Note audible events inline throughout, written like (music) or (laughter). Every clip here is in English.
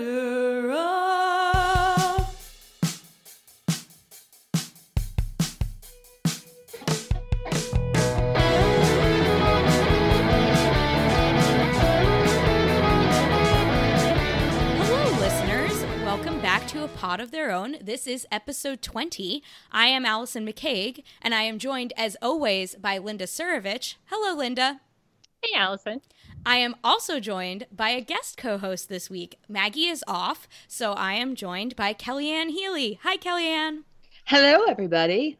ladder up. Hello, listeners. Welcome back to A Pod of Their Own. This is episode 20. I am Allison McCaig, and I am joined, as always, by Linda Surovich. Hello, Linda. Hey, Allison. I am also joined by a guest co host this week. Maggie is off, so I am joined by Kellyanne Healy. Hi, Kellyanne. Hello, everybody.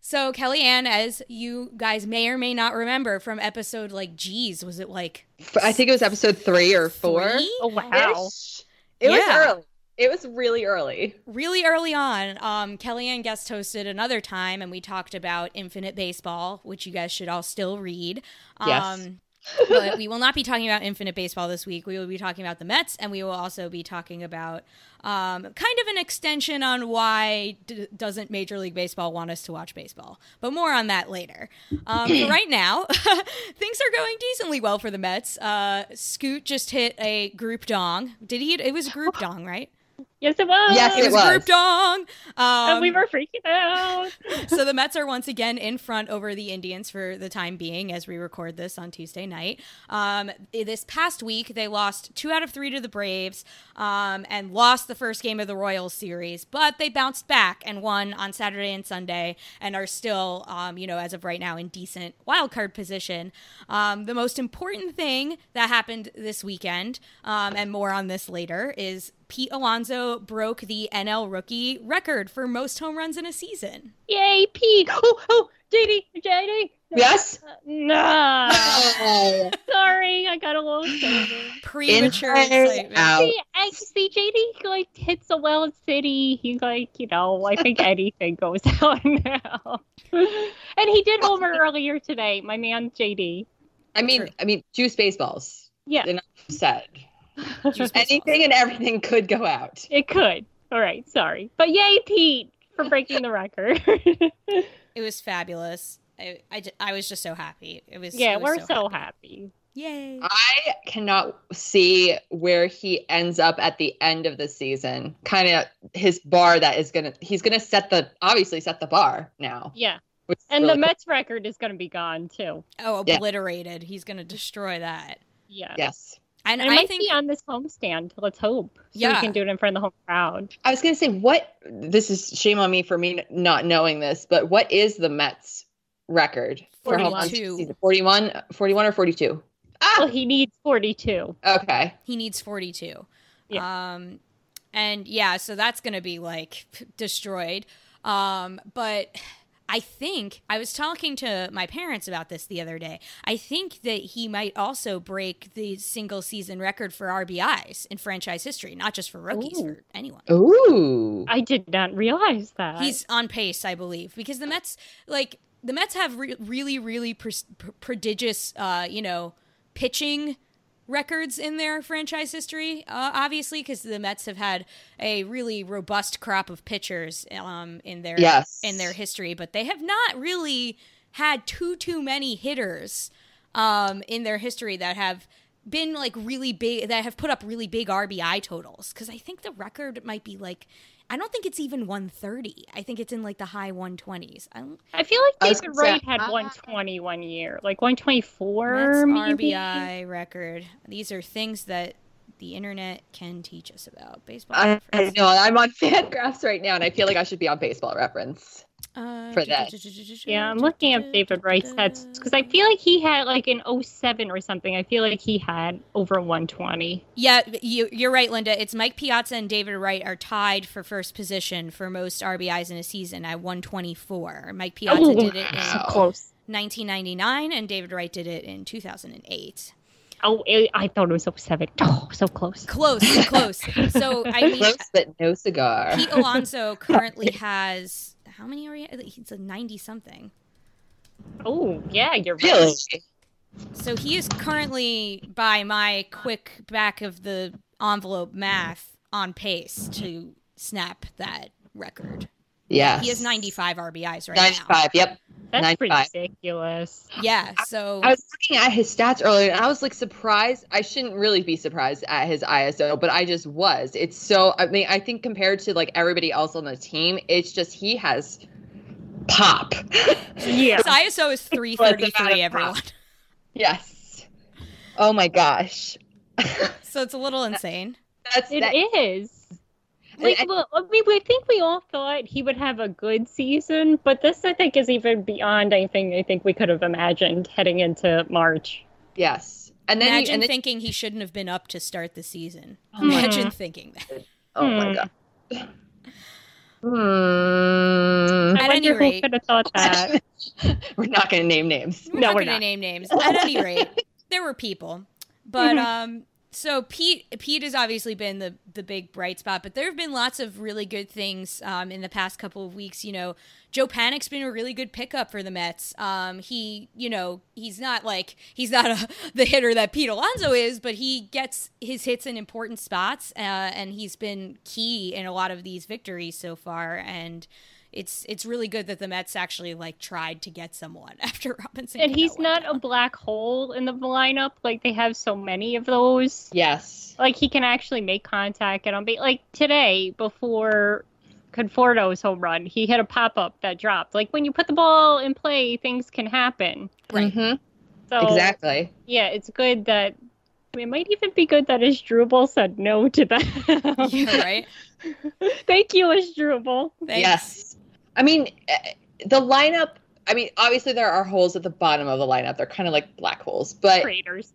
So, Kellyanne, as you guys may or may not remember from episode like, geez, was it like I think it was episode three or four. three? Oh, wow. Ish. It was early. It was really early. really early on, um, Kellyanne guest hosted another time, and we talked about Infinite Baseball, which you guys should all still read. Yes. But we will not be talking about Infinite Baseball this week. We will be talking about the Mets, and we will also be talking about um, kind of an extension on why d- doesn't Major League Baseball want us to watch baseball. But more on that later. Um, right now, (laughs) things are going decently well for the Mets. Uh, Scoot just hit a group dong. Did he? It was a group dong, right? Yes, it was. Yes, It It was, a group was. dong. Um, and we were freaking out. (laughs) so the Mets are once again in front over the Indians for the time being as we record this on Tuesday night. Um, this past week, they lost two out of three to the Braves um, and lost the first game of the Royals series, but they bounced back and won on Saturday and Sunday and are still, um, you know, as of right now, in decent wild card position. Um, the most important thing that happened this weekend, um, and more on this later, is Pete Alonso broke the NL rookie record for most home runs in a season. Yay, Pete. Oh, oh, JD, JD. Yes. No. (laughs) Sorry, I got a little (gasps) excited. Premature excitement. out. See, I, see, JD like hits a well in City. He like, you know, I think (laughs) anything goes (laughs) out now. and he did homer earlier today. My man JD. I mean, I mean, juice baseballs. Yeah, Enough said. Juice (laughs) Anything and everything could go out. it could. All right, sorry, but yay, Pete, for breaking the record. (laughs) It was fabulous. I, I, I was just so happy. It was yeah, it was we're so, so happy. happy. Yay. I cannot see where he ends up at the end of the season. Kind of his bar that is gonna. He's gonna set the obviously set the bar now. Yeah, and really the cool. Mets record is going to be gone too. Oh, Yeah. obliterated. He's going to destroy that. Yeah. Yes. And, And it I might think be on this homestand. Let's hope. So Yeah. we can do it in front of the home crowd. I was gonna say what. This is shame on me for me not knowing this, but what is the Mets record for home runs 42. 41, 41 or forty two? Ah, Well, he needs 42. okay. he needs 42. Yeah. Um, and yeah, so that's going to be like destroyed. Um, but I think I was talking to my parents about this the other day. I think that he might also break the single season record for RBIs in franchise history, not just for rookies, Ooh. for anyone. Ooh. I did not realize that. He's on pace, I believe, because the Mets, like the Mets, have re- really, really pres- pr- prodigious, uh, you know, pitching records in their franchise history. Uh, obviously, because the Mets have had a really robust crop of pitchers um, in their Yes. in their history, but they have not really had too too many hitters um, in their history that have been like really big that have put up really big RBI totals because I think the record might be like I don't think it's even 130. I think it's in like the high 120s. I don't, I feel like I was David gonna Wright had ah. 120 one year, like 124 Mets maybe. RBI record. These are things that the internet can teach us about baseball. I, I know. I'm on (laughs) Fangraphs right now, and I feel like I should be on Baseball Reference. Uh, for that. Yeah, I'm looking at David Wright's stats because I feel like he had like an 07 or something. I feel like he had over 120. Yeah, you, you're right, Linda. It's Mike Piazza and David Wright are tied for first position for most RBIs in a season at 124. Mike Piazza Oh, did it in wow. Close. 1999, and David Wright did it in 2008. Oh, it, I thought it was 07. (laughs) Oh, so close. Close, close. So I (laughs) mean, Close, but no cigar. Pete Alonso currently (laughs) has how many are you? He's a 90 something. Oh, yeah, you're right. Really? So he is currently, by my quick back of the envelope math, on pace to snap that record. Yes. He has 95 RBIs right 95. Yep. That's 95. ridiculous. Yeah. So I was looking at his stats earlier and I was like surprised. I shouldn't really be surprised at his ISO, but I just was. It's so I mean, I think compared to like everybody else on the team, it's just he has pop. Yeah. his ISO is three thirty three. Everyone. yes. Oh my gosh. So it's a little insane. That's It that, is. Like, and- well, I mean, I think we all thought he would have a good season, but this, I think, is even beyond anything I think we could have imagined heading into March. yes. And then he- Imagine and then, thinking he shouldn't have been up to start the season. My- Imagine thinking that. (laughs) oh my Hmm. god. Hmm. I At wonder any who rate- could have thought (laughs) that. We're not going to name names. We're No, not we're going to not. name names. At any rate, there were people, but Mhm. um, so Pete Pete has obviously been the the big bright spot, but there have been lots of really good things um, in the past couple of weeks. You know, Joe Panik's been a really good pickup for the Mets. Um, he, you know, he's not like he's not a, (laughs) the hitter that Pete Alonso is, but he gets his hits in important spots, uh, and he's been key in a lot of these victories so far. And it's it's really good that the Mets actually like tried to get someone (laughs) after Robinson. And he's Cano went not a black hole in the lineup. Like, they have so many of those. Yes. Like, he can actually make contact. And on be like today, before Conforto's home run, he hit a pop up that dropped. Like, when you put the ball in play, things can happen. Right. Mhm. So, Exactly. yeah, it's good that. It might even be good that Asdrubal said no to that. (laughs) Yeah, right. (laughs) Thank you, Asdrubal. Thanks. Yes. I mean, eh, the lineup. I mean, obviously there are holes at the bottom of the lineup. They're kind of like black holes, but Traders.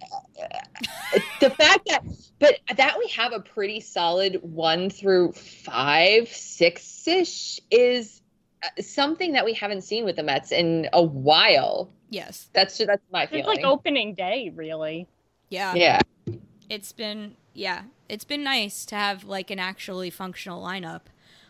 the fact that, but that we have a pretty solid one through five, six ish is uh, something that we haven't seen with the Mets in a while. Yes. That's that's my It's feeling. like opening day, really. Yeah. yeah. It's been yeah. It's been nice to have like an actually functional lineup.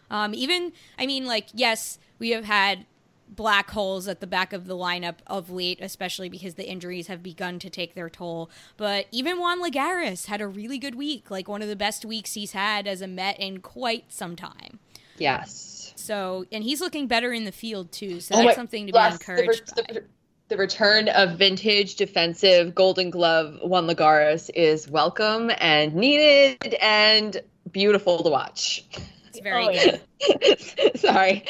Um, even I mean, like yes, we have had black holes at the back of the lineup of late, especially because the injuries have begun to take their toll. But even Juan Lagares had a really good week, like one of the best weeks he's had as a Met in quite some time. Yes. So, and he's looking better in the field too. So Oh that's my- something to be encouraged the, the, the return of vintage defensive Golden Glove Juan Lagares is welcome and needed and beautiful to watch. (laughs) It's very Oh, good. yeah. (laughs) Sorry,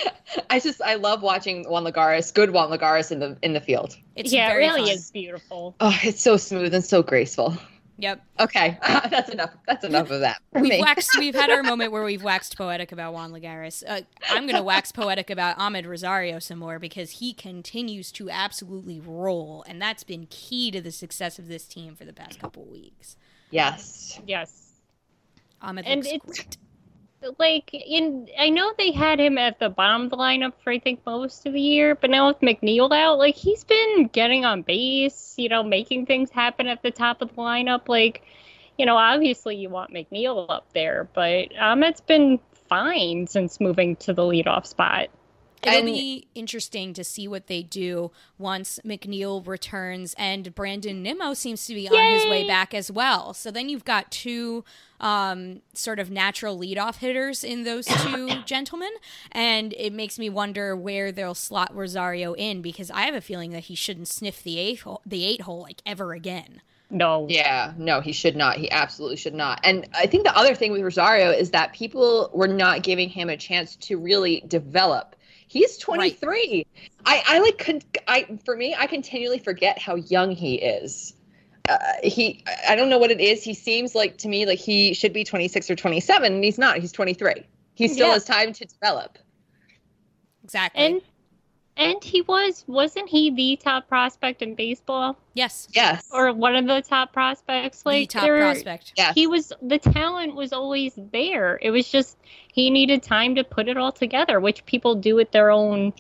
I just I love watching Juan Lagares, good Juan Lagares in the in the field. It's yeah, it really fun. is beautiful. Oh, it's so smooth and so graceful. Yep. Okay, (laughs) that's enough. That's enough of that We've me. waxed. We've had our (laughs) moment where we've waxed poetic about Juan Lagares. Uh, I'm going to wax poetic about Amed Rosario some more because he continues to absolutely roll, and that's been key to the success of this team for the past couple of weeks. Yes. Yes. Amed And looks it's- great. Like in I know they had him at the bottom of the lineup for I think most of the year, but now with McNeil out, like he's been getting on base, you know, making things happen at the top of the lineup. Like, you know, obviously you want McNeil up there, but um, Amed's been fine since moving to the leadoff spot. It'll and- be interesting to see what they do once McNeil returns and Brandon Nimmo seems to be on his way back as well. So then you've got two um, sort of natural leadoff hitters in those two (coughs) gentlemen, and it makes me wonder where they'll slot Rosario in because I have a feeling that he shouldn't sniff the eight hole, the eight hole like ever again. No. Yeah, no, he should not. He absolutely should not. And I think the other thing with Rosario is that people were not giving him a chance to really develop. He's 23. I, I like, con- I for me, I continually forget how young he is. Uh, he, I don't know what it is. He seems like to me like he should be 26 or 27, and he's not. He's 23. He still Yeah. has time to develop. Exactly. And and he was wasn't he the top prospect in baseball? yes, Yes. Or one of the top prospects? Like the top there- prospect. yes. he was the talent was always there it was just he needed time to put it all together which people do at their own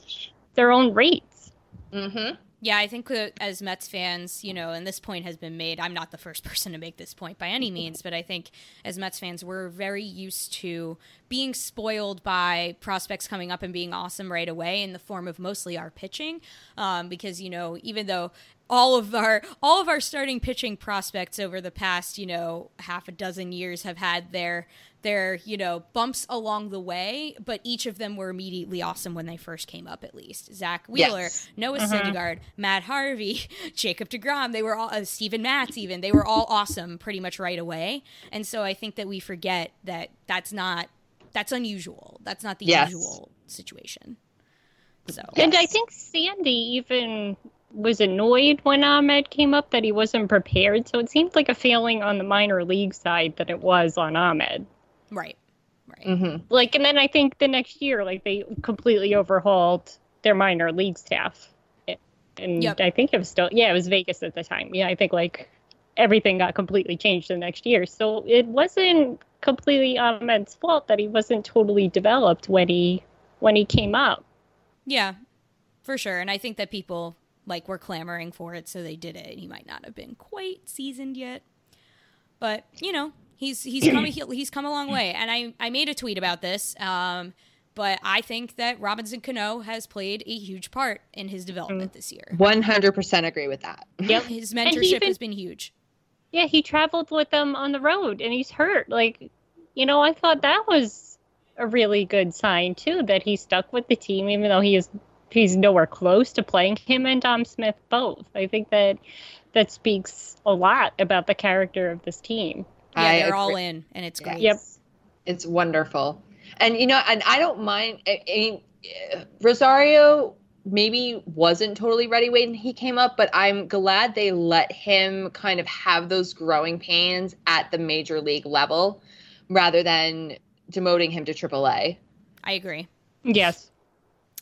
their own rates mm-hmm. Yeah, I think that as Mets fans, you know, and this point has been made. I'm not the first (laughs) person to make this point by any means, but I think as Mets fans, we're very used to being spoiled by prospects coming up and being awesome right away in the form of mostly our pitching. Um, because, you know, even though all of our all of our starting pitching prospects over the past you know half a dozen years have had their their you know bumps along the way but each of them were immediately awesome when they first came up at least zack wheeler Yes. noah Mhm. syndergaard matt harvey (laughs) jacob deGrom. they were all uh, steven matz even they were all awesome pretty much right away and so i think that we forget that that's not that's unusual that's not the Yes. usual situation so And I think Sandy even was annoyed when Amed came up that he wasn't prepared. So it seemed like a failing on the minor league side than it was on Amed. right right hmm Like, and then I think the next year, like they completely overhauled their minor league staff. And Yep. I think it was still, yeah, it was Vegas at the time. Yeah, I think like everything got completely changed the next year. So it wasn't completely Amed's fault that he wasn't totally developed when he when he came up. Yeah, for sure. And I think that people like were clamoring for it, so they did it. He might not have been quite seasoned yet, but you know, he's he's come he, he's come a long way. And I I made a tweet about this. Um, but I think that Robinson Cano has played a huge part in his development this year. One hundred percent agree with that. (laughs) Yep. His mentorship even- has been huge. Yeah, he traveled with them on the road and he's hurt. Like, you know, I thought that was a really good sign too that he stuck with the team even though he is he's nowhere close to playing him and Dom Smith both. I think that that speaks a lot about the character of this team. Yeah, they're all in, and it's great. Yep. It's wonderful. And you know, and I don't mind I, I mean Rosario maybe wasn't totally ready when he came up, but I'm glad they let him kind of have those growing pains at the major league level rather than demoting him to AAA. I agree. Yes.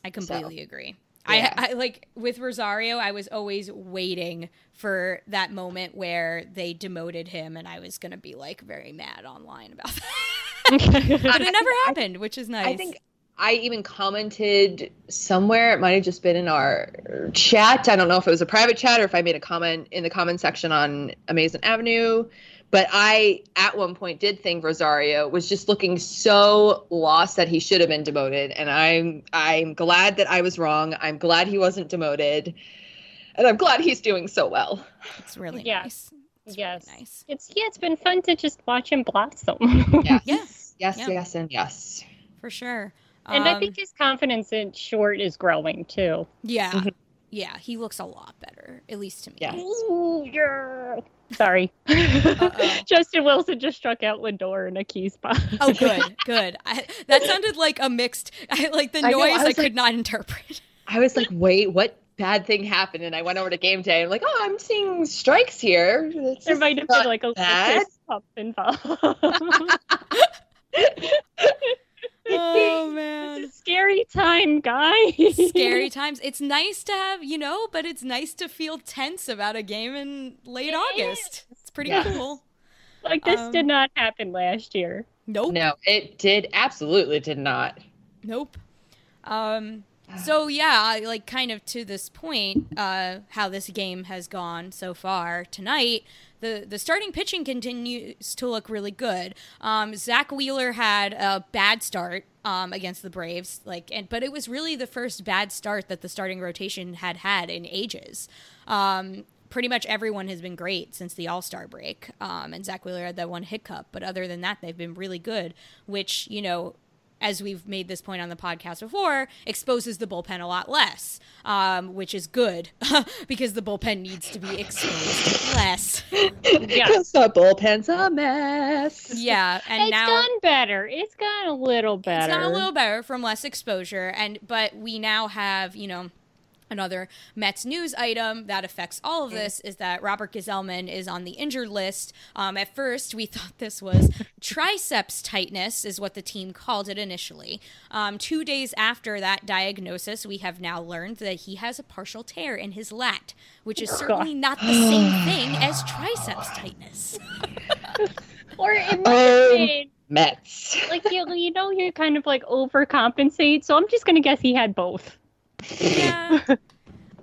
I completely agree. yeah. I, I like with Rosario, I was always waiting for that moment where they demoted him, and I was gonna be like very mad online about that. (laughs) but it never happened, which is nice. I think I even commented somewhere. It might have just been in our chat. I don't know if it was a private chat or if I made a comment in the comment section on Amazing Avenue. But I, at one point, did think Rosario was just looking so lost that he should have been demoted, and I'm I'm glad that I was wrong. I'm glad he wasn't demoted, and I'm glad he's doing so well. it's really Yeah. nice. It's Yes. really nice. It's yeah, it's been fun to just watch him blossom. (laughs) Yes, Yeah. yes, Yeah. yes, and yes. For sure. and I Um, think his confidence in short is growing too. yeah, Mhm. yeah, he looks a lot better, at least to me. Yes. Ooh, yeah. Sorry. (laughs) Justin Wilson just struck out Lindor in a key spot. Oh, good, good. I, that sounded like a mixed, I, like the I know, noise I I, was could not interpret. I was like, wait, what bad thing happened? And I went over to game day. I'm like, oh, I'm seeing strikes here. It's there might have been like a bad. fist pump involved. (laughs) (laughs) oh (laughs) man. It's a scary time, guys. scary (laughs) times. It's nice to have, you know, but it's nice to feel tense about a game in late It August. It's pretty Yes. cool. like this Um, did not happen last year. Nope. No, it did absolutely did not. Nope. Um so yeah, like kind of to this point, uh how this game has gone so far tonight, the the starting pitching continues to look really good. Um Zack Wheeler had a bad start um against the Braves, like and but it was really the first bad start that the starting rotation had had in ages. Um pretty much everyone has been great since the All Star break. Um, and Zack Wheeler had that one hiccup, but other than that, they've been really good. Which you know, as we've made this point on the podcast before, exposes the bullpen a lot less, um, which is good (laughs) because the bullpen needs to be exposed less. Yeah. (laughs) Because the bullpen's a mess. Yeah, and now it's now gone better. It's gone a little better. It's gotten a little better from less exposure, and but we now have you know another Mets news item that affects all of this is that Robert Gsellman is on the injured list. Um, at first, we (laughs) thought this was triceps tightness, is what the team called it initially. Um, two days after that diagnosis, we have now learned that he has a partial tear in his lat, which is certainly not the same (sighs) thing as triceps tightness. (laughs) Or it might Um, Mets. like you, you know, you kind of like overcompensate. So I'm just gonna guess he had both. Yeah. (laughs)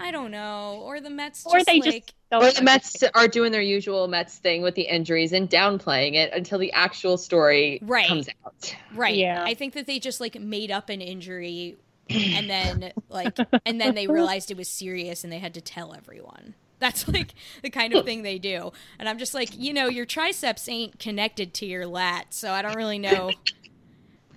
I don't know. Or the Mets Or just they like just Or the Mets are doing their usual Mets thing with the injuries and downplaying it until the actual story Right. comes out. Right. Yeah. I think that they just like made up an injury (clears throat) and then like and then they realized it was serious and they had to tell everyone. That's like the kind of thing they do. And I'm just like, you know, your triceps ain't connected to your lat, so I don't really know.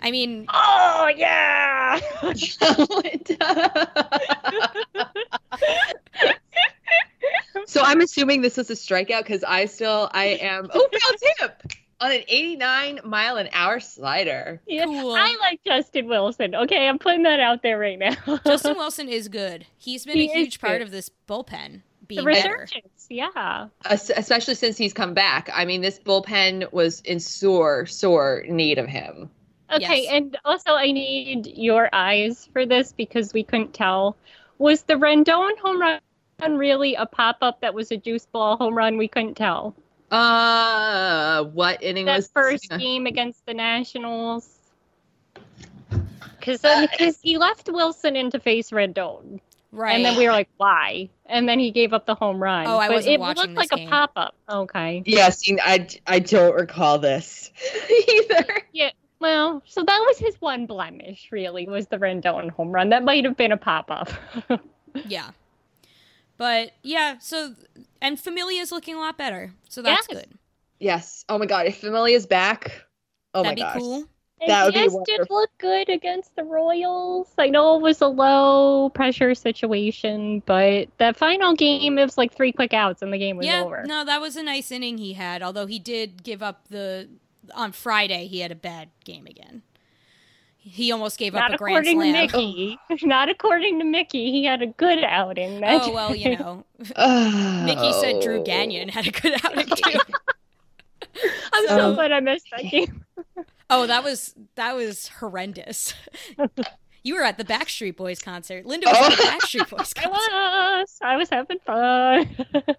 I mean, Oh yeah. (laughs) so I'm assuming this was a strikeout because I still I am oh foul tip on an 89 mile an hour slider. yeah. Cool. I like Justin Wilson. Okay, I'm putting that out there right now. (laughs) Justin Wilson is good. He's been He a huge part of this bullpen the being better. resurgence. Yeah. Especially since he's come back. I mean, this bullpen was in sore, sore need of him. Okay, Yes. and also I need your eyes for this because we couldn't tell. Was the Rendon home run really a pop up that was a juice ball home run? We couldn't tell. Uh, what inning was That was first yeah. game against the Nationals. Because Uh, he left Wilson in to face Rendon. Right. And then we were like, why? And then he gave up the home run. Oh, I wasn't it looked this like game. a pop up. Okay. Yeah, see, I, I don't recall this (laughs) either. Well, so that was his one blemish, really, was the Rendon home run. That might have been a pop up. (laughs) yeah. But yeah, so and Familia's looking a lot better. So that's Yes. good. Yes. Oh my god, if Familia's back, oh That'd be my gosh. cool. That would be Diaz did look good against the Royals. I know it was a low pressure situation, but that final game, it was like three quick outs and the game was yeah, over. no, that was a nice inning he had. Although he did give up the on Friday, he had a bad game again. He almost gave Not up a grand slam. Not according to. Mickey. Oh. Not according to Mickey. He had a good outing. that Oh well, you know, Oh. (laughs) Mickey said Drew oh. Gagnon had a good outing (laughs) too. I'm So- so glad I missed that game. Oh, that was that was horrendous. you were at the Backstreet Boys concert. Linda was at the Oh. Backstreet Boys (laughs) concert. I concert. was. I was having fun.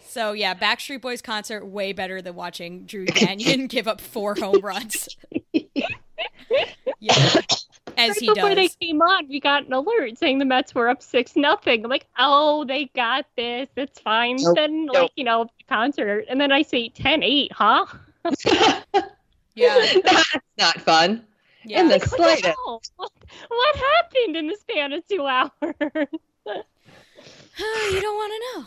So yeah, Backstreet Boys concert way better than watching Drew Gagnon give up four home runs. yeah, as right he before they came on, we got an alert saying the Mets were up six nothing. I'm like, oh, they got this. It's fine. Nope. Then, Nope. like, you know, the concert, and then I say 10-8, huh? (laughs) Yeah, (laughs) That's not fun. yeah. And the Like, what the slightest. hell? What, what happened in the span of two (laughs) hours? (sighs) you don't want to know.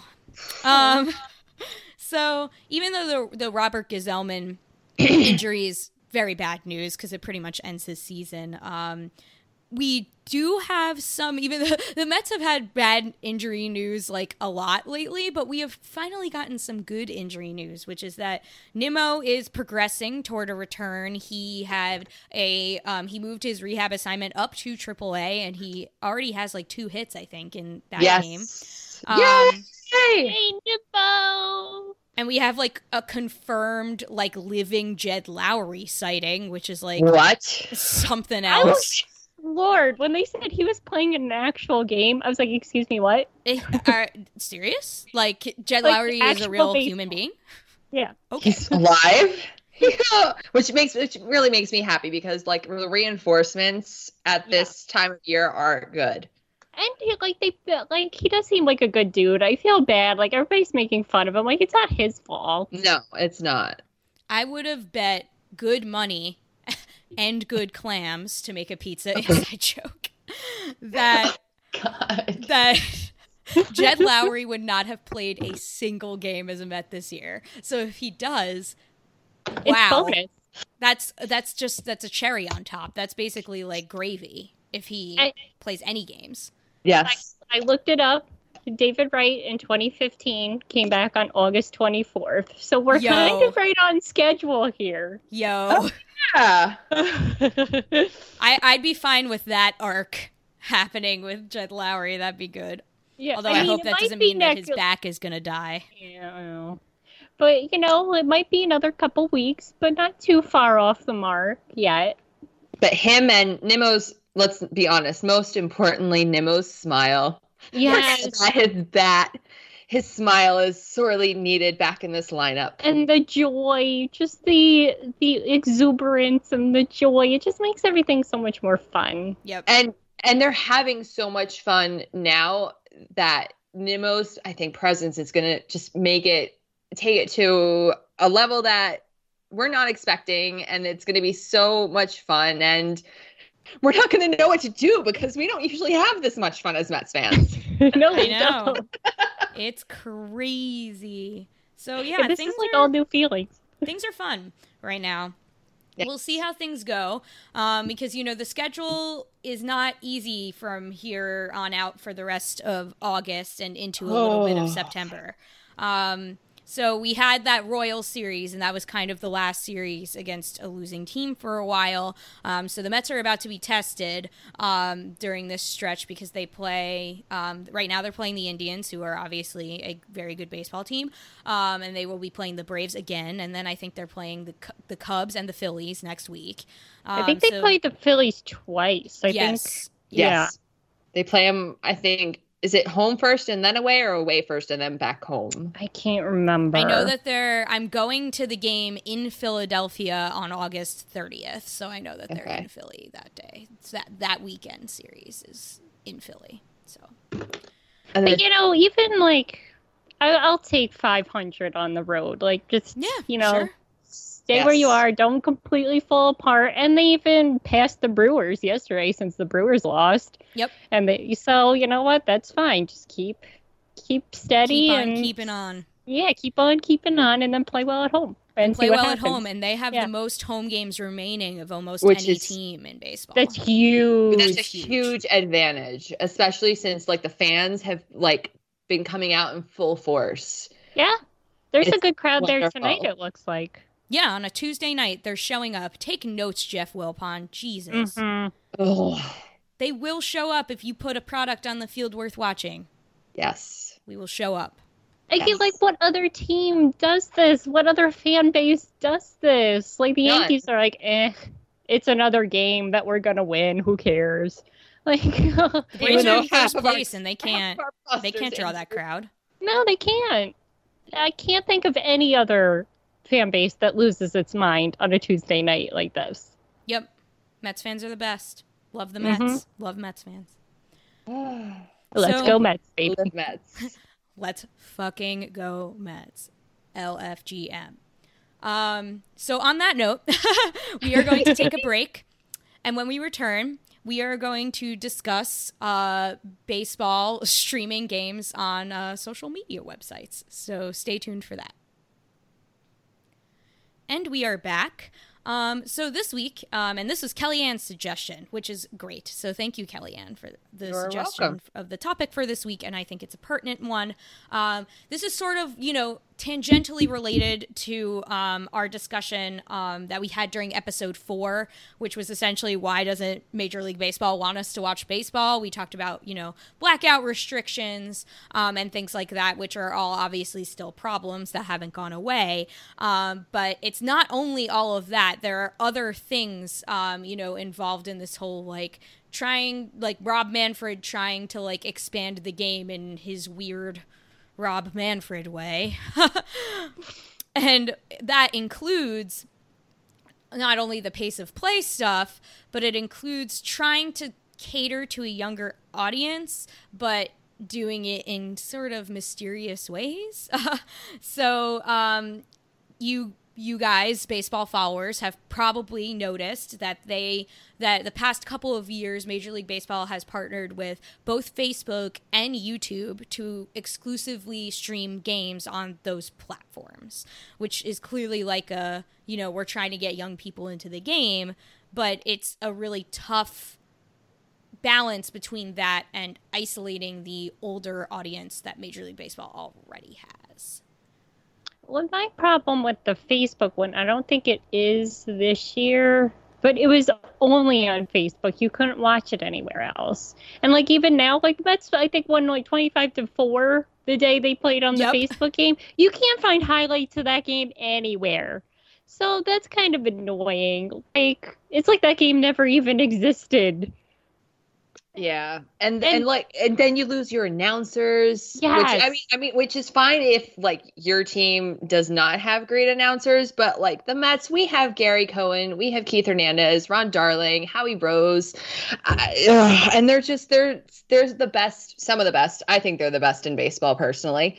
Um, (laughs) so even though the the Robert Gsellman (clears throat) injury is very bad news because it pretty much ends his season, um, we do have some. Even the, (laughs) the Mets have had bad injury news like a lot lately, but we have finally gotten some good injury news, which is that Nimmo is progressing toward a return. He had a um, he moved his rehab assignment up to AAA, and he already has like two hits, I think, in that game. yes. Yay! hey, Nimmo! and we have like a confirmed like living Jed Lowrie sighting, which is like What? something else. was, Lord, when they said he was playing an actual game, I was like, excuse me, what? Eh, Are serious? Like Jed Like, Lowrie is a real baseball. human being? Yeah. Okay. He's alive. Yeah. (laughs) Which makes which really makes me happy because like the reinforcements at Yeah. this time of year are good. And he, like they feel like he does seem like a good dude. I feel bad. Like everybody's making fun of him. Like it's not his fault. No, it's not. I would have bet good money (laughs) and good clams to make a pizza (laughs) inside joke (laughs) that God. that Jed Lowrie would not have played a single game as a Met this year. So if he does, It's wow, bonus. that's that's just that's a cherry on top. That's basically like gravy if he I- plays any games. Yes. I looked it up. David Wright in 2015 came back on August 24th. So we're Yo. kind of right on schedule here. Yo, oh, Yeah. (laughs) I I'd be fine with that arc happening with Jed Lowrie. That'd be good. yeah, Although I, mean, hope that doesn't be mean that his back is gonna die. Yeah, I know. But you know, it might be another couple weeks, but not too far off the mark yet. But him and Nimmo's let's be honest, most importantly, Nimmo's smile. Yes. (laughs) that is that his smile is sorely needed back in this lineup. and the joy, just the the exuberance and the joy, it just makes everything so much more fun. Yep. and and they're having so much fun now that Nimmo's I think presence is going to just make it take it to a level that we're not expecting and it's going to be so much fun and (laughs) we're not going to know what to do because we don't usually have this much fun as Mets fans. (laughs) no, I they know. don't. (laughs) it's crazy. So yeah, Yeah, this things is like are, all new feelings. things are fun right now. Yeah. We'll see how things go um, because you know the schedule is not easy from here on out for the rest of August and into a little bit of Oh. September. Um, so we had that Royal series, and that was kind of the last series against a losing team for a while. Um, so the Mets are about to be tested um, during this stretch because they play um, right now. They're playing the Indians, who are obviously a very good baseball team, um, and they will be playing the Braves again. And then I think they're playing the Cu- the Cubs and the Phillies next week. I think Um, they so- played the Phillies twice. I yes, think. Yes. They play them, I think, is it home first and then away or away first and then back home? I can't remember. I know that they're. I'm going to the game in Philadelphia on August 30th, so I know that they're Okay. in Philly that day. So that that weekend series is in Philly. So And then, But you know, even like, I, I'll take 500 on the road. Like, just yeah, you know, sure. Stay where you are. Don't completely fall apart. And they even passed the Brewers yesterday since the Brewers lost. Yep. And they so you know what? That's fine. Just keep keep steady keep on and keeping on. yeah, keep on keeping on, and then play well at home and Play well happens. at home, and they have Yeah. the most home games remaining of almost Which any is- team in baseball. That's huge. that's a huge. huge advantage, especially since like the fans have like been coming out in full force. yeah. There's a good crowd there tonight. It looks like. Yeah, on a Tuesday night, they're showing up. Take notes, Jeff Wilpon. Jesus, Mhm. Oh, they will show up if you put a product on the field worth watching. yes. We will show up. I feel Yes. like what other team does this? What other fan base does this? Like the None. Yankees are like, eh, it's another game that we're gonna win. Who cares? (laughs) Like, (laughs) The Even Braves are in first of our- place, and they can't. They can't rosters draw that crowd. no, they can't. I can't think of any other fan base that loses its mind on a Tuesday night like this. Yep. Mets fans are the best. Love the Mhm. Mets. Love Mets fans. (sighs) Let's So- go Mets, baby. Live Mets. (laughs) Let's fucking go Mets. LFGM. Um, so on that note, (laughs) we are going to take a (laughs) break. And when we return, we are going to discuss uh, baseball streaming games on uh, social media websites. So stay tuned for that. And we are back. Um, so this week, um, and this was Kellyanne's suggestion, which is great. So thank you, Kellyanne, for the You're suggestion welcome. of the topic for this week, and I think it's a pertinent one. Um, this is sort of, you know, tangentially related to um, our discussion um, that we had during episode four, which was essentially why doesn't Major League Baseball want us to watch baseball? We talked about, you know, blackout restrictions um, and things like that, which are all obviously still problems that haven't gone away. Um, but it's not only all of that, there are other things, um, you know, involved in this whole like trying, like Rob Manfred trying to like expand the game in his weird Rob Manfred way. (laughs) and that includes not only the pace of play stuff, but it includes trying to cater to a younger audience, but doing it in sort of mysterious ways. (laughs) so, um, you you guys baseball followers have probably noticed that they that the past couple of years major league baseball has partnered with both facebook and youtube to exclusively stream games on those platforms which is clearly like a you know we're trying to get young people into the game but it's a really tough balance between that and isolating the older audience that major league baseball already has Well, my problem with the Facebook one, I don't think it is this year, but it was only on Facebook. You couldn't watch it anywhere else. And like even now, like that's I think won like twenty five to four the day they played on the Yep. Facebook game. You can't find highlights of that game anywhere. So that's kind of annoying. Like it's like that game never even existed. Yeah, and, And- and like and then you lose your announcers. Which I mean, I mean, which is fine if like your team does not have great announcers, but like the Mets, we have Gary Cohen, we have Keith Hernandez, Ron Darling, Howie Rose, I, ugh, and they're just they're they're the best, some of the best. I think they're the best in baseball, personally.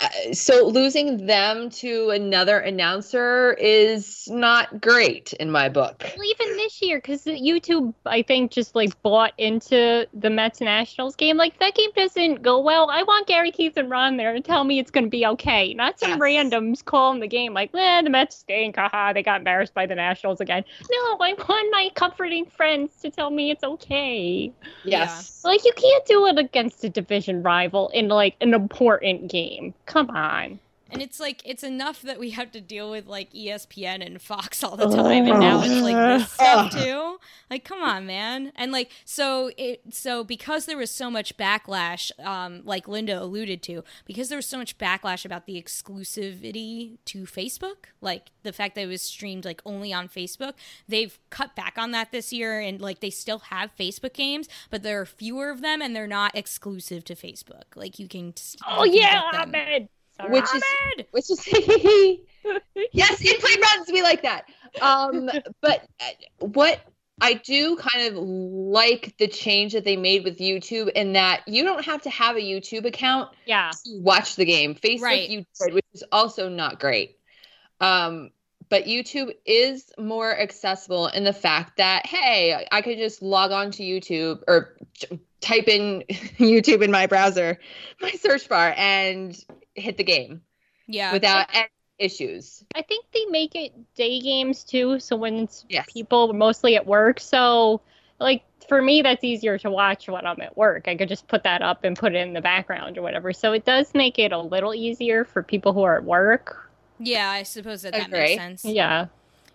Uh, so losing them to another announcer is not great in my book. Well, even this year, because YouTube, I think, just like bought into the the Mets Nationals game. Like that game doesn't go well. I want Gary Keith and Ron there to tell me it's going to be okay, not some Yes. randoms calling the game like, "Eh, the Mets stink. Haha, they got embarrassed by the Nationals again." No, I want my comforting friends to tell me it's okay. Yes. Like you can't do it against a division rival in like an important game. Come on. And it's like it's enough that we have to deal with like ESPN and Fox all the time, and now it's like this stuff too. Like, come on, man! And like, so it so because there was so much backlash, um, like Linda alluded to, because there was so much backlash about the exclusivity to Facebook, like the fact that it was streamed like only on Facebook. They've cut back on that this year, and like they still have Facebook games, but there are fewer of them, and they're not exclusive to Facebook. Like you can. Oh you can yeah, get them. Amed. Sorry. Which is which is (laughs) yes, in play runs, we like that. Um, (laughs) but uh, what I do kind of like the change that they made with YouTube in that you don't have to have a YouTube account yeah. to watch the game. Facebook Right. you did, which is also not great. Um, but YouTube is more accessible in the fact that hey, I could just log on to YouTube or type in (laughs) YouTube in my browser, my search bar, and hit the game Yeah. without any issues. I think they make it day games too, so when it's Yes. people are mostly at work, so like for me that's easier to watch when I'm at work. I could just put that up and put it in the background or whatever. So it does make it a little easier for people who are at work. Yeah, I suppose that that makes sense. Yeah.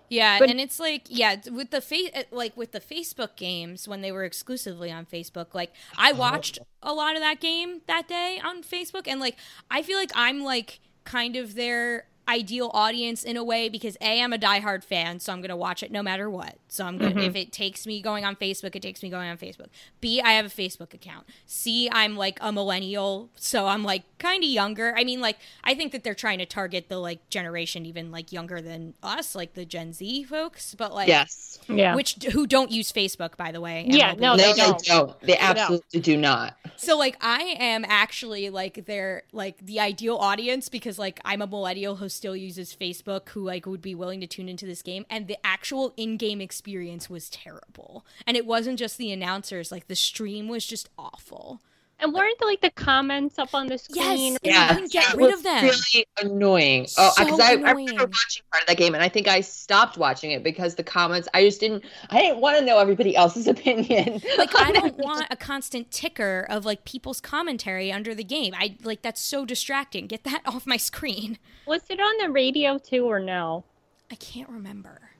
Yeah, But- and it's like yeah, with the fa- uh, like with the Facebook games when they were exclusively on Facebook, like I oh. watched a lot of that game that day on Facebook and like I feel like I'm like kind of their ideal audience in a way because A I'm a diehard fan, so I'm going to watch it no matter what. So I'm going to if mm-hmm. it takes me going on Facebook, it takes me going on Facebook. B I have a Facebook account. C I'm like a millennial, so I'm like kind of younger. I mean like I think that they're trying to target the like generation even like younger than us, like the Gen Z folks, but like Yes. Yeah. which who don't use Facebook by the way. Yeah, no, No, they they don't. don't. They absolutely do not. So like I am actually like their like the ideal audience because like I'm a millennial who still uses Facebook who like would be willing to tune into this game and the actual in-game experience was terrible. And it wasn't just the announcers, like the stream was just awful. And weren't like the comments up on the screen? Yes. And Yeah, you couldn't get it rid was of them. Really annoying. Oh, uh, So because I, I remember watching part of that game, and I think I stopped watching it because the comments. I just didn't. I didn't want to know everybody else's (laughs) opinion. (laughs) Like I don't want a constant ticker of like people's commentary under the game. I like that's so distracting. Get that (laughs) off my screen. Was it on the radio too or no? I can't remember.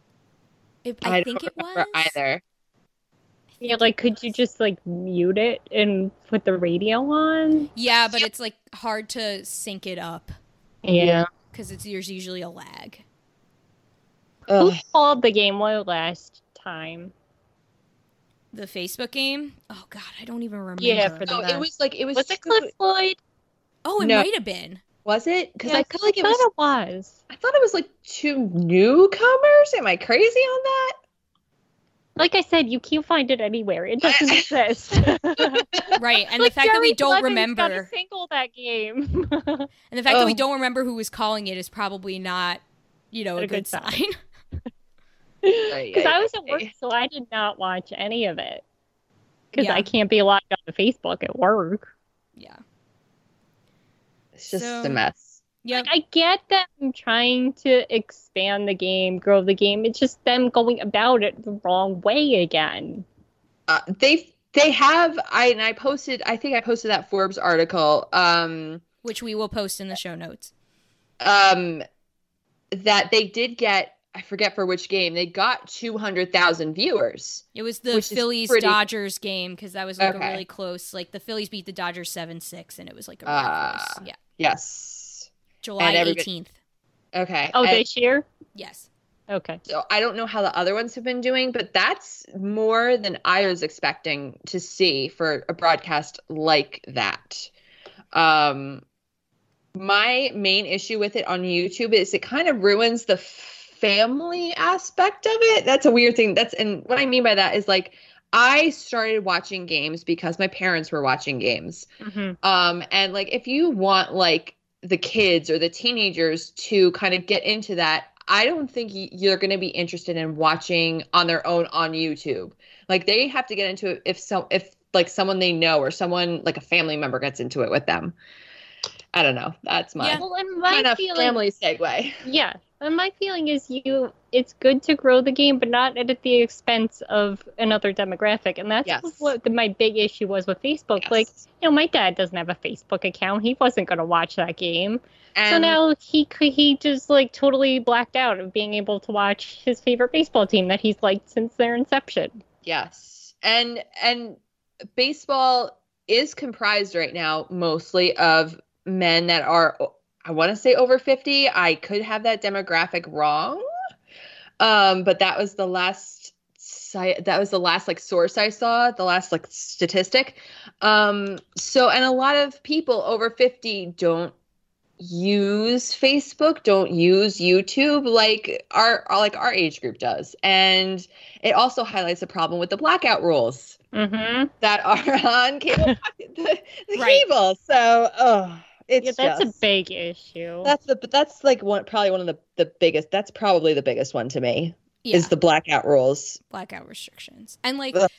If, I, I, think don't it was either. Yeah, like could you just like mute it and put the radio on? Yeah, but it's like hard to sync it up Yeah. because it's there's usually a lag. Who called the game one last time? The Facebook game. Oh God, I don't even remember. Yeah, for the Oh, it was like it was. Was it Cliff Floyd? oh, it No. might have been. Was it? Because Yeah, I feel like it thought was. it was. I thought it was like two newcomers. Am I crazy on that? Like I said, you can't find it anywhere. It doesn't (laughs) exist. (laughs) Right, and Like the fact that we don't Blevins got a remember, single that game. (laughs) and the fact that we don't remember who was calling it is probably not, you know, a, A good, good sign. sign. Because I was at work, so I did not watch any of it. Because Yeah. I can't be logged on to Facebook at work. yeah. It's just So- a mess. Yep. Like, I get them trying to expand the game, grow the game. It's just them going about it the wrong way again. Uh, they they have. I and I posted. I think I posted that Forbes article. Um, Which we will post in the show notes. um, that they did get. I forget for which game they got two hundred thousand viewers. It was the Phillies pretty- Dodgers game because that was like Okay. a really close. Like the Phillies beat the Dodgers seven six, and it was like a really Ah. close. Yeah, Yes. July eighteenth. Okay. Oh, and- this year? Yes. Okay. So I don't know how the other ones have been doing, but that's more than I was expecting to see for a broadcast like that. Um, my main issue with it on YouTube is it kind of ruins the family aspect of it. That's a weird thing. That's and what I mean by that is like I started watching games because my parents were watching games. hmm Um, and like if you want like the kids or the teenagers to kind of get into that, I don't think you're going to be interested in watching on their own on YouTube. Like they have to get into it if so if like someone they know or someone like a family member gets into it with them. I don't know. That's my Yeah. Well, my kind of feeling, family segue. yeah, and my feeling is you. It's good to grow the game, but not at the expense of another demographic, and that's Yes. what the, my big issue was with Facebook. Yes. Like, you know, my dad doesn't have a Facebook account; he wasn't going to watch that game. so now he he just like totally blacked out of being able to watch his favorite baseball team that he's liked since their inception. Yes. And and baseball is comprised right now mostly of men that are I want to say over 50. I could have that demographic wrong. Um but that was the last site that was the last like source I saw, the last like statistic. Um so and a lot of people over 50 don't use Facebook, don't use YouTube like our like our age group does. And it also highlights the problem with the blackout rules Mm-hmm. that are (laughs) on cable (laughs) the, the Right. cable. So, oh, it's Yeah, that's just a big issue. that's the but that's like one probably one of the the biggest. That's probably the biggest one to me Yeah. is the blackout rules. blackout restrictions. And like Ugh.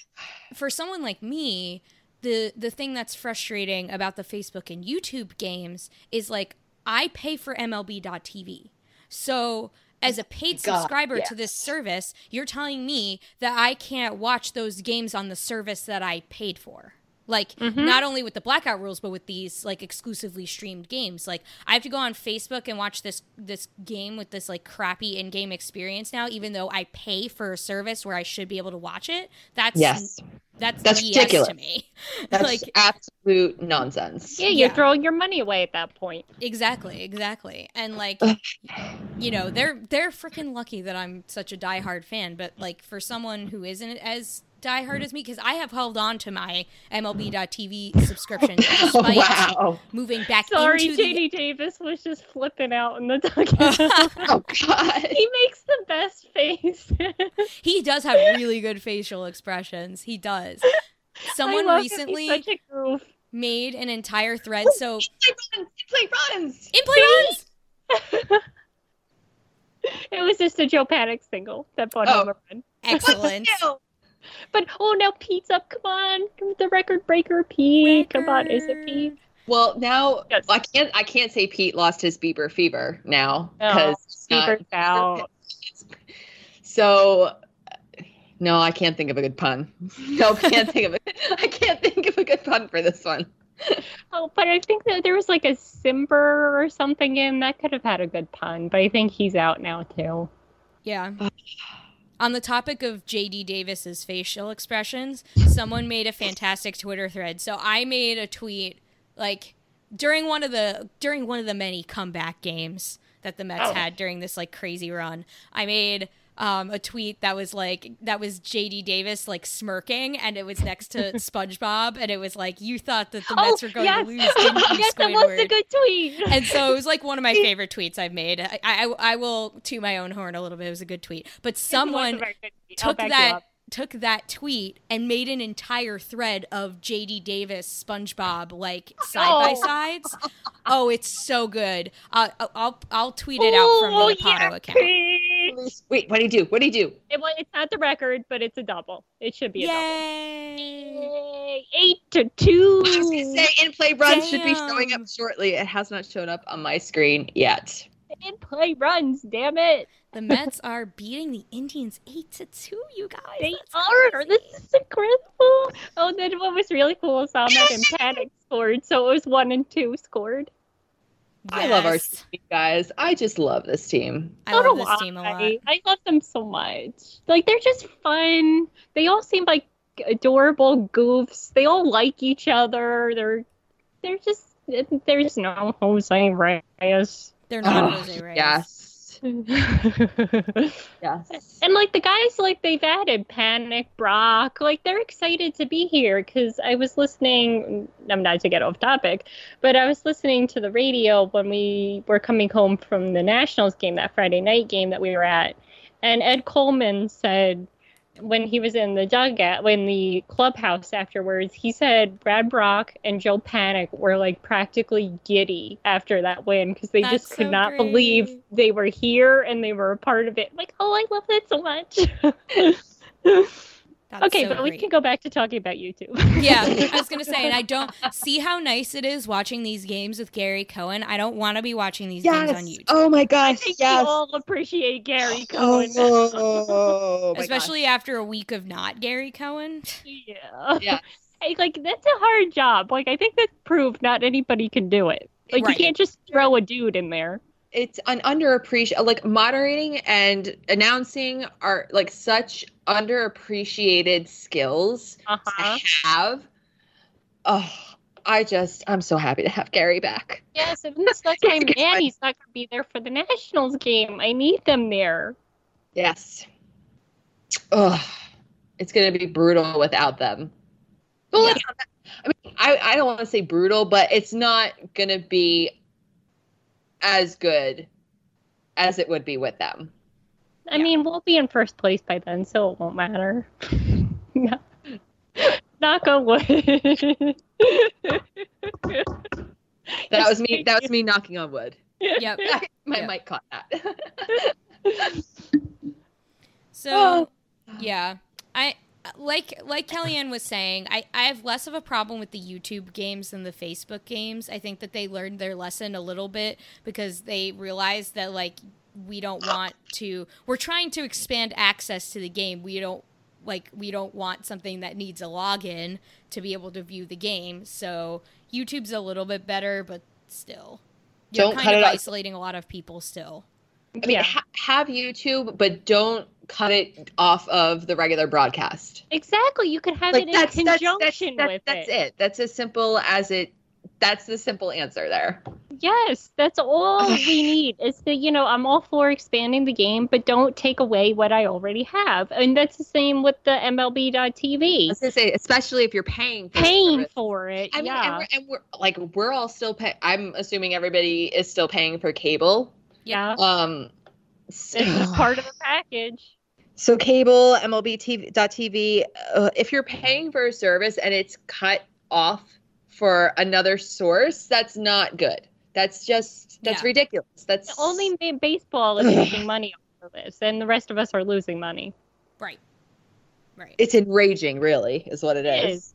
for someone like me, the the thing that's frustrating about the Facebook and YouTube games is like I pay for MLB.tv. So as a paid God, subscriber to this service, you're telling me that I can't watch those games on the service that I paid for. Like mm-hmm. not only with the blackout rules, but with these like exclusively streamed games. Like I have to go on Facebook and watch this this game with this like crappy in-game experience now, even though I pay for a service where I should be able to watch it. That's Yes. that's That's BS ridiculous. to me. (laughs) That's like absolute nonsense. yeah, you're yeah. throwing your money away at that point. exactly, exactly, and like you know they're they're freaking lucky that I'm such a diehard fan. But like for someone who isn't as diehard as me, because I have held on to my MLB.TV (laughs) subscription (laughs) Oh, despite wow. moving back Sorry, into the JD Davis was just flipping out in the (laughs) dugout. Oh God. he makes the best face. he does have really good facial expressions. He does. Someone love him. He's recently such a goof. made an entire thread. So Play runs. in play runs. It was just a Joe Panik single that brought Oh. home a run. Excellent. Still. But oh, now Pete's up. Come on, the record breaker, Pete. Come on, is it Pete? Well, now Yes. I can't. I can't say Pete lost his Bieber fever now oh, No, because Bieber's (laughs) out. So, uh, no, I can't think of a good pun. (laughs) No, can't think of it. (laughs) I can't think of a good pun for this one. Oh, but I think that there was like a Cimber or something in that could have had a good pun. But I think he's out now too. Yeah. Uh, On the topic of JD Davis's facial expressions, someone made a fantastic Twitter thread. So I made a tweet like during one of the during one of the many comeback games that the Mets Oh. had during this like crazy run. I made um, a tweet that was like that was JD Davis like smirking, and it was next to (laughs) SpongeBob, and it was like you thought that the Mets were going Oh, yes. to lose, (laughs) yes, that was a good tweet. (laughs) and so it was like one of my favorite tweets I've made. I, I I will toot my own horn a little bit. It was a good tweet, but It was a someone good tweet. Took that up. Took that tweet and made an entire thread of JD Davis, SpongeBob like side by Oh. sides. Oh, it's so good. Uh, I'll I'll tweet it out from Oh, the Apollo yeah, account. Pete. Wait, what do you do? What do you do? It, well, it's not the record, but it's a double. It should be a double. Yay! Yay! Eight to two. I was gonna say in play runs should be showing up shortly. It has not shown up on my screen yet. In play runs. Damn it! The Mets are beating the Indians eight to two. You guys, They That's are. This is incredible. Oh, then what was really cool is Amed and Panik scored, so it was one and two scored. I love our team, guys. I just love this team. I So love do this team a lot. I. I love them so much. Like they're just fun. They all seem like adorable goofs. They all like each other. They're they're just there's no Jose Reyes. They're not Oh, Jose Reyes. Yes. (laughs) and like the guys like they've added Panik, Brach, like they're excited to be here because I was listening. I'm not to get off topic, but I was listening to the radio when we were coming home from the Nationals game, that Friday night game that we were at, and Ed Coleman said when he was in the dugout, when the clubhouse afterwards, he said Brad Brach and Joe Panik were like practically giddy after that win because they That's just could so not believe they were here and they were a part of it. Like, oh, I love that so much. (laughs) That's okay, so but we can go back to talking about YouTube. Yeah, (laughs) I was gonna say, and I don't see how nice it is watching these games with Gary Cohen. I don't want to be watching these games on YouTube, Oh my I gosh. think yes. we all appreciate Gary (gasps) Cohen. Oh, oh my especially after a week of not Gary Cohen. yeah. Yeah. (laughs) Hey, like that's a hard job. Like I think that's proved not anybody can do it. Like Right. you can't just throw a dude in there. it's an underappreciated like moderating and announcing are like such underappreciated skills Uh-huh. to have. Oh, I just I'm so happy to have Gary back. Yes, and that's God. man, he's not gonna be there for the Nationals game. I need them there. Yes. Oh, it's gonna be brutal without them. Well, Yeah. it's not that- I mean, I, I don't want to say brutal, but it's not gonna be as good as it would be with them. I Yeah. mean, we'll be in first place by then, so it won't matter. (laughs) Knock on wood. (laughs) That was me. That was (laughs) me knocking on wood. Yep. My Yeah. mic caught that. So Oh. (sighs) yeah, I like like Kellyanne was saying. I I have less of a problem with the YouTube games than the Facebook games. I think that they learned their lesson a little bit because they realized that like we don't uh, want to. We're trying to expand access to the game. We don't like we don't want something that needs a login to be able to view the game. So YouTube's a little bit better, but still, you're Don't kind cut of it out. isolating a lot of people still. I mean, Yeah. ha- have YouTube, but don't cut it off of the regular broadcast. exactly. You could have Like it in that's that's conjunction that's, that's, with that's it. it. That's as simple as it. That's the simple answer there. Yes, that's all we need. Is that you know I'm all for expanding the game, but don't take away what I already have. And that's the same with the I MLB.TV. was gonna say, especially if you're paying for Paying service. for it, I mean, yeah. and, we're, and we're like we're all still pay. I'm assuming everybody is still paying for cable. yeah, Um, it's part of the package. So cable, MLB TV, TV, uh, if you're paying for a service and it's cut off for another source, that's not good. That's just that's Yeah. ridiculous. That's Only baseball is (sighs) making money off of this, and the rest of us are losing money. Right. Right. it's enraging, really, is what it It is. is.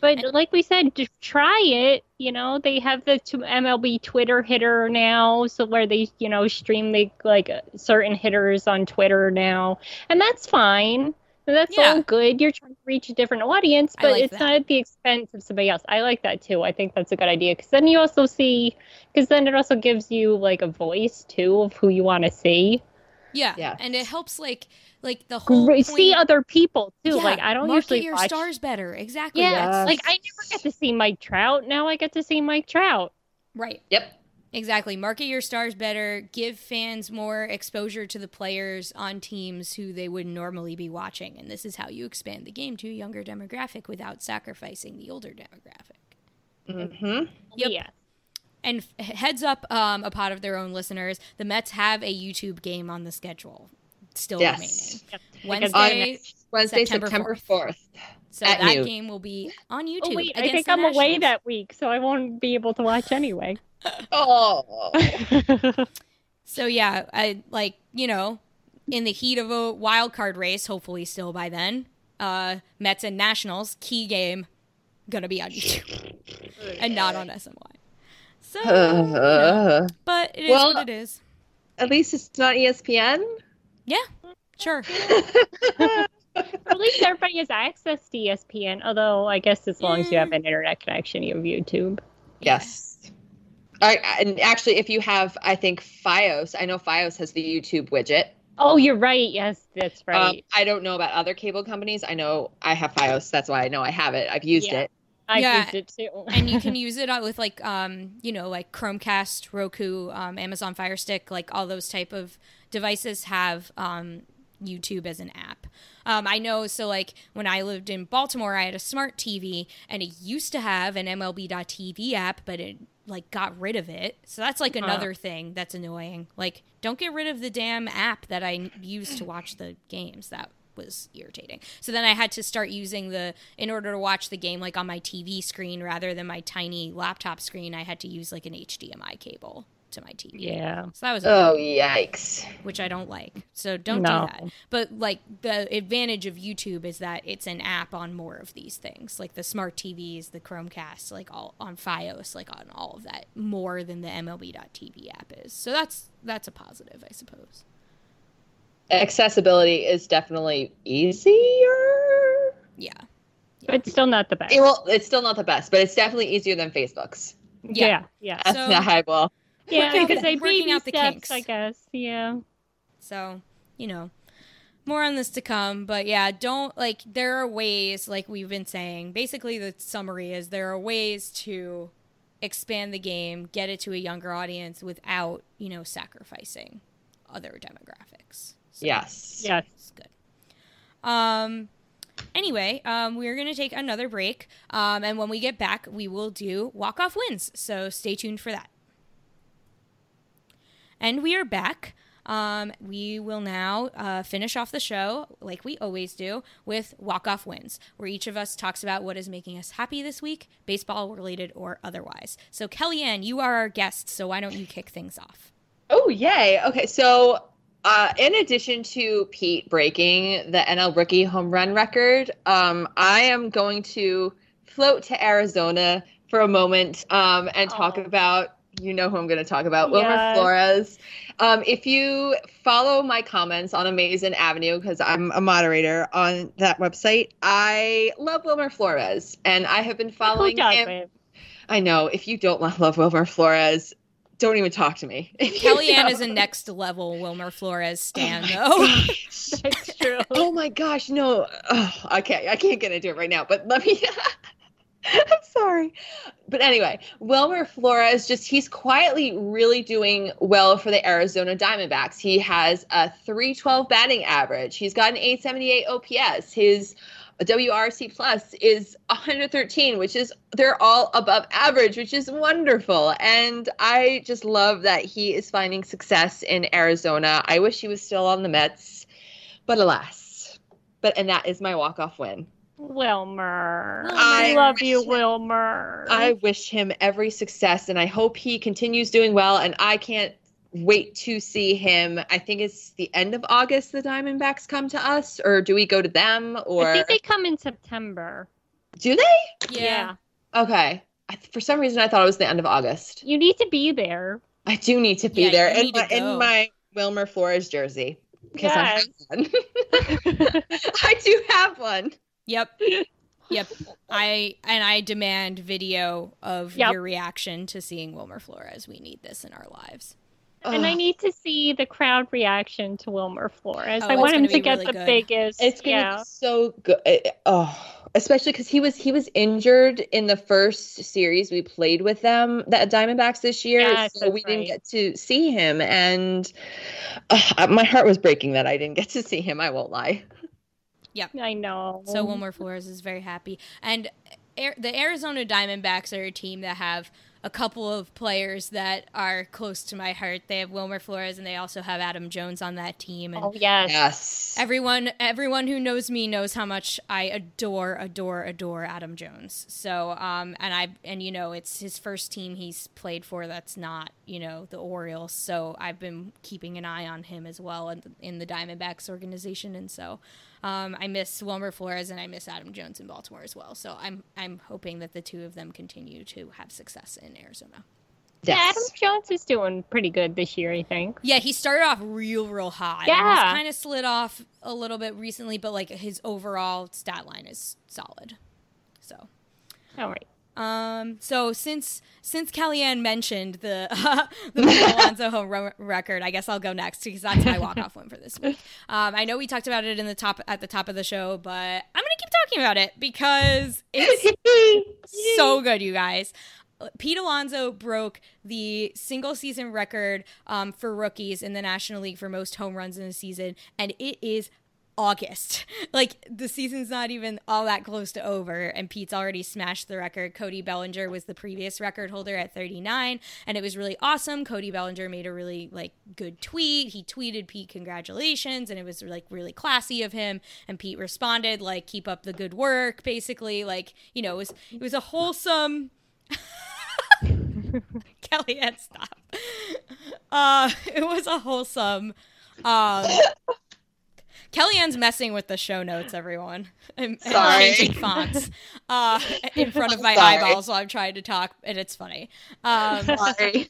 But And- like we said, just try it. You know, they have the t- MLB Twitter hitter now, so where they, you know, stream the like uh, certain hitters on Twitter now, and that's fine. That's Yeah. all good. You're trying to reach a different audience, but like it's that. not at the expense of somebody else. I like that too. I think that's a good idea because then you also see, because then it also gives you like a voice too of who you want to see. Yeah. Yeah. And it helps like like the whole point- See other people too. Yeah, like I don't market usually your watch stars better. Exactly. Yeah, That's- like I never get to see Mike Trout. Now I get to see Mike Trout. right. Yep. Exactly. Market your stars better. Give fans more exposure to the players on teams who they would normally be watching. And this is how you expand the game to a younger demographic without sacrificing the older demographic. Mm hmm Yep. Yeah. And f- heads up, um, a pod of their own listeners, the Mets have a YouTube game on the schedule still Yes. remaining. Yep. Wednesday, Wednesday, September September 4th. fourth. so At that noon. game will be on YouTube. Oh wait, I think I'm away that week, so I won't be able to watch anyway. Oh, (laughs) So yeah, I like you know, in the heat of a wild card race, hopefully still by then, uh, Mets and Nationals key game, gonna be on (laughs) YouTube and not on SNY. So, you know, (laughs) but it is Well- what it is. at least it's not ESPN. Yeah, sure. At least everybody has access to ESPN. Although I guess as long as you have an internet connection, you have YouTube. Yes. I, and actually, if you have, I think FiOS. I know FiOS has the YouTube widget. Oh, you're right. Yes, that's Um, right. I don't know about other cable companies. I know I have FiOS. That's why I know I have it. I've used Yeah. it. I yeah. used it too. (laughs) and you can (laughs) use it with like um you know like chromecast roku um, amazon fire stick like all those type of devices have um youtube as an app um, i know so like when i lived in baltimore i had a smart tv and it used to have an mlb.tv app but it like got rid of it so that's like uh. another thing that's annoying like don't get rid of the damn app that i used to watch the games that was irritating. So then I had to start using the in order to watch the game like on my TV screen rather than my tiny laptop screen. I had to use like an HDMI cable to my TV. Yeah. So that was Oh yikes! which I don't like. So don't No. do that. But like the advantage of YouTube is that it's an app on more of these things, like the smart TVs, the Chromecast, like all on FiOS, like on all of that, more than the MLB.TV app is. So that's that's a positive, I suppose. Accessibility is definitely easier. Yeah. But still not the best. Eh, Well, it's still not the best, but it's definitely easier than Facebook's. yeah. Yeah. That's So- the high ball. Yeah. Working I out could say baby out the steps, kinks. I guess. Yeah. So, you know, more on this to come. But yeah, don't like, there are ways, like we've been saying, basically, the summary is there are ways to expand the game, get it to a younger audience without, you know, sacrificing other demographics. So Yes. Yes. It's good. Um, anyway, um, we're going to take another break. Um, and when we get back, we will do walk off wins. So stay tuned for that. And we are back. Um, we will now uh, finish off the show, like we always do, with walk off wins, where each of us talks about what is making us happy this week, baseball related or otherwise. So, Kellyanne, you are our guest, so why don't you kick things off? Oh, yay. Okay, so uh, in addition to Pete breaking the NL rookie home run record, um, I am going to float to Arizona for a moment um, and talk Oh. about. You know who I'm going to talk about, Wilmer Yes. Flores. Um, if you follow my comments on Amazing Avenue, because I'm a moderator on that website, I love Wilmer Flores, and I have been Who following does him. it? I know if you don't love Wilmer Flores, don't even talk to me. If (laughs) you Kellyanne is a next level Wilmer Flores stan, though. (laughs) That's true. Oh my gosh, no. Oh, okay, I can't get into it right now, but let me. (laughs) (laughs) I'm sorry. But anyway, Wilmer Flores just, he's quietly really doing well for the Arizona Diamondbacks. He has a 312 batting average, he's got an 878 OPS. His WRC plus is 113, which is they're all above average, which is wonderful. And I just love that he is finding success in Arizona. I wish he was still on the Mets, but alas. But and that is my walk-off win. Wilmer. I I love you, wish- Wilmer. I wish him every success and I hope he continues doing well and I can't wait to see him. I think it's the end of August the Diamondbacks come to us or do we go to them or I think they come in September. do they? yeah. Okay. I, for some reason I thought it was the end of August. You need to be there. I do need to be Yeah, there you in to my, in my Wilmer Flores jersey because Yes. I have one. I do have one. Yep. (laughs) Yep. I and I demand video of Yep. your reaction to seeing Wilmer Flores. We need this in our lives. And I need to see the crowd reaction to Wilmer Flores. Oh, I want him gonna get really the good. biggest. It's gonna yeah. be so good. Oh, especially because he was he was injured in the first series we played with them, the Diamondbacks this year. Yes, so that's we didn't get to see him, and uh, my heart was breaking that I didn't get to see him. I won't lie. I know. So Wilmer Flores is very happy. And Air, the Arizona Diamondbacks are a team that have a couple of players that are close to my heart. They have Wilmer Flores and they also have Adam Jones on that team. And Oh yes. Yes. everyone everyone who knows me knows how much I adore adore adore Adam Jones. So um and I and you know it's his first team he's played for that's not, you know, the Orioles. So I've been keeping an eye on him as well in, in the Diamondbacks organization and so um, I miss Wilmer Flores and I miss Adam Jones in Baltimore as well. So I'm I'm hoping that the two of them continue to have success in Arizona. Yeah, Adam Jones is doing pretty good this year, I think. Yeah, he started off real, real high. Yeah. he's kind of slid off a little bit recently, but like his overall stat line is solid. So, All right. Um, so since since Kellyanne mentioned the (laughs) the Pete Alonso home run record, I guess I'll go next because that's my walk off one for this week. (laughs) Um, I know we talked about it in the top at the top of the show, but I'm gonna keep talking about it because it's (laughs) so good, you guys. Pete Alonso broke the single season record um, for rookies in the National League for most home runs in a season, and it is August. (laughs) Like the season's not even all that close to over, and Pete's already smashed the record. Cody Bellinger was the previous record holder at 39, and it was really awesome. Cody Bellinger made a really like good tweet. He tweeted Pete congratulations, and it was like really classy of him. And Pete responded like keep up the good work, basically. Like you know, it was it was a wholesome. (laughs) Kellyanne, stop. (laughs) Uh, it was a wholesome. Um, Kellyanne's messing with the show notes, everyone. (laughs) And Sorry. changing fonts uh, (laughs) in front of my Sorry. eyeballs while I'm trying to talk, and it's funny. Um, (laughs) Sorry.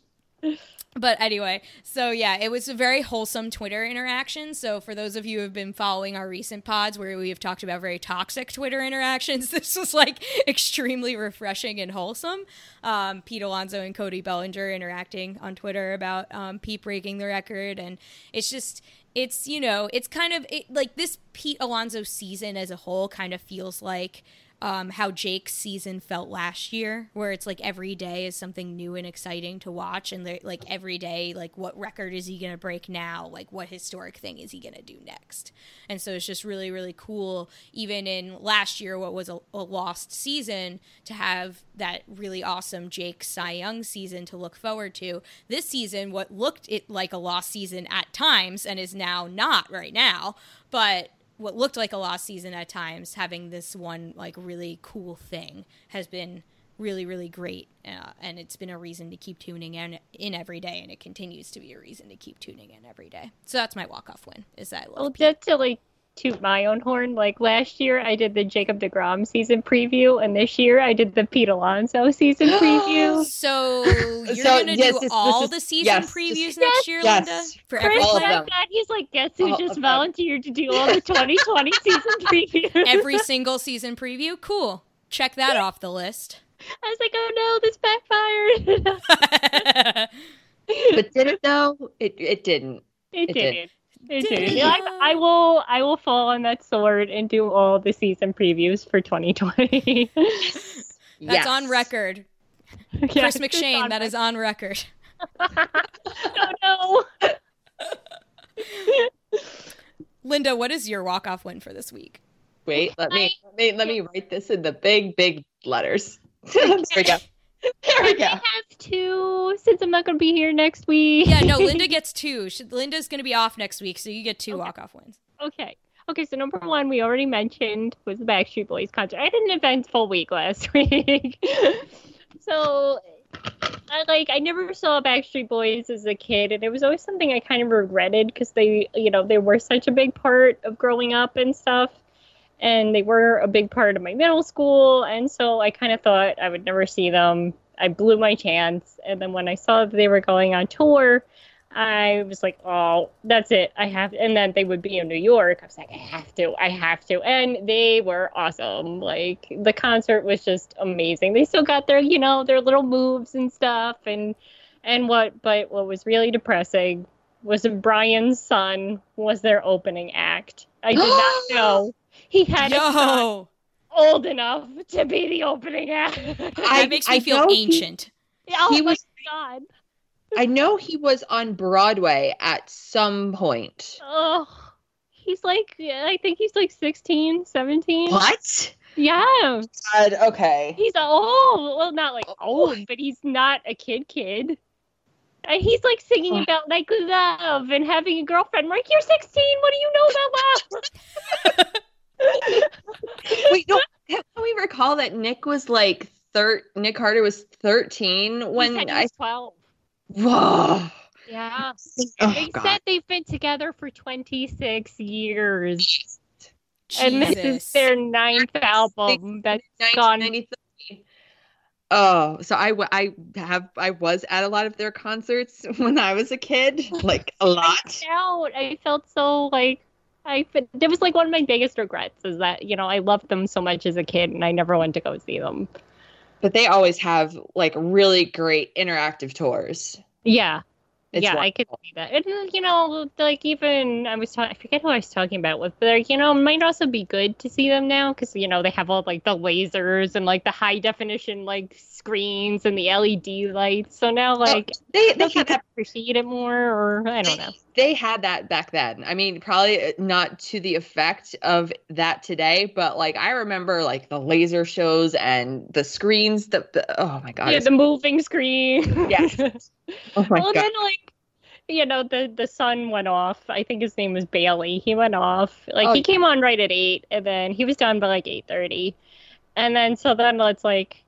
but anyway, so yeah, it was a very wholesome Twitter interaction. So for those of you who have been following our recent pods where we have talked about very toxic Twitter interactions, this was like extremely refreshing and wholesome. Um, Pete Alonso and Cody Bellinger interacting on Twitter about um, Pete breaking the record, and it's just it's you know it's kind of it, like this Pete Alonso season as a whole kind of feels like um, how Jake's season felt last year, where it's like every day is something new and exciting to watch, and like every day, like what record is he gonna break now? Like what historic thing is he gonna do next? And so it's just really, really cool. Even in last year, what was a, a lost season, to have that really awesome Jake Cy Young season to look forward to. This season, what looked it like a lost season at times, and is now not right now, but what looked like a lost season at times, having this one like really cool thing has been really really great, uh, and it's been a reason to keep tuning in in every day, and it continues to be a reason to keep tuning in every day. So that's my walk off win. Is that I love Well, to like toot my own horn, like last year I did the Jacob DeGrom season preview, and this year I did the Pete Alonso season (gasps) preview. So (laughs) you're So, gonna yes, do this- all this the is- season yes, previews this- next year, yes. Linda? For Chris every All of said them. that he's like, guess who All just of them. volunteered to do all the 2020 (laughs) season previews? every single season preview. Cool. Check that off the list. I was like, oh no, this backfired. (laughs) But did it though? It it didn't. It, It did. did. It Did did. I, I will. I will fall on that sword and do all the season previews for 2020. (laughs) That's Yes. on record. (laughs) Yes, Chris it's McShane, on that is on record. (laughs) oh no. Linda, what is your walk off win for this week? Wait, let me let me let me write this in the big big letters. there we go. There we I have two since I'm not going to be here next week. Yeah, no, Linda (laughs) gets two. She, Linda's going to be off next week, so you get two Okay. walk off wins. Okay. Okay, so number one we already mentioned was the Backstreet Boys concert. I had an eventful week last (laughs) week. so I like I never saw Backstreet Boys as a kid and it was always something I kind of regretted because they you know, they were such a big part of growing up and stuff. And they were a big part of my middle school and so I kind of thought I would never see them. I blew my chance and then when I saw that they were going on tour I was like, oh, that's it. I have, and then they would be in New York. I was like, I have to, I have to. And they were awesome. Like, the concert was just amazing. They still got their, you know, their little moves and stuff. And, and what, but what was really depressing was Brian's son was their opening act. I did not (gasps) know he had a son Yo, old enough to be the opening act. (laughs) that makes me I feel know he- ancient. oh he my was- God. I know he was on Broadway at some point. Oh, he's like, I think he's like 16, 17. What? Yeah. God, okay. He's old. Well, not like Oh. old, but he's not a kid kid. And he's like singing about like love and having a girlfriend. I'm like, you're 16. What do you know about love? Wait, no. Can we recall that Nick was like thir- Nick Carter was thirteen he when said he I was 12. whoa. Yeah. Oh, they God. said they've been together for 26 years. And this is their ninth album that's gone 1993. Oh, so I, w- I have I was at a lot of their concerts (laughs) when I was a kid, like a lot. out. I felt so like I that was like one of my biggest regrets is that you know I loved them so much as a kid and I never went to go see them. But they always have like really great interactive tours. Yeah, It's yeah, I could see that. And you know, like even I was talking, I forget who I was talking about with, but like, you know, it might also be good to see them now because you know they have all like the lasers and like the high definition like screens and the LED lights. So now oh, like They they think you had could that appreciate it more, or I don't know. they had that back then. I mean, probably uh, not to the effect of that today, but like I remember like the laser shows and the screens. The, the oh my god, yeah, the moving screen. Yes. (laughs) oh my well, god, then like you know the the son went off. I think his name was Baylee. He went off. Like Oh, he came on right at eight, and then he was done by like eight thirty, and then so then it's like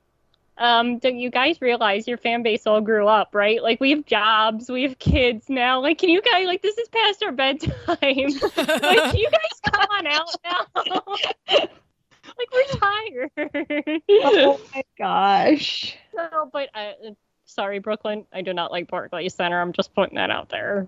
um, do you guys realize your fan base all grew up, right? Like we have jobs, we have kids now. Like, can you guys like this is past our bedtime? (laughs) like, can you guys come on out now? (laughs) like we're tired. oh my gosh. So, but uh, sorry, Brooklyn, I do not like Barclays Center. I'm just putting that out there.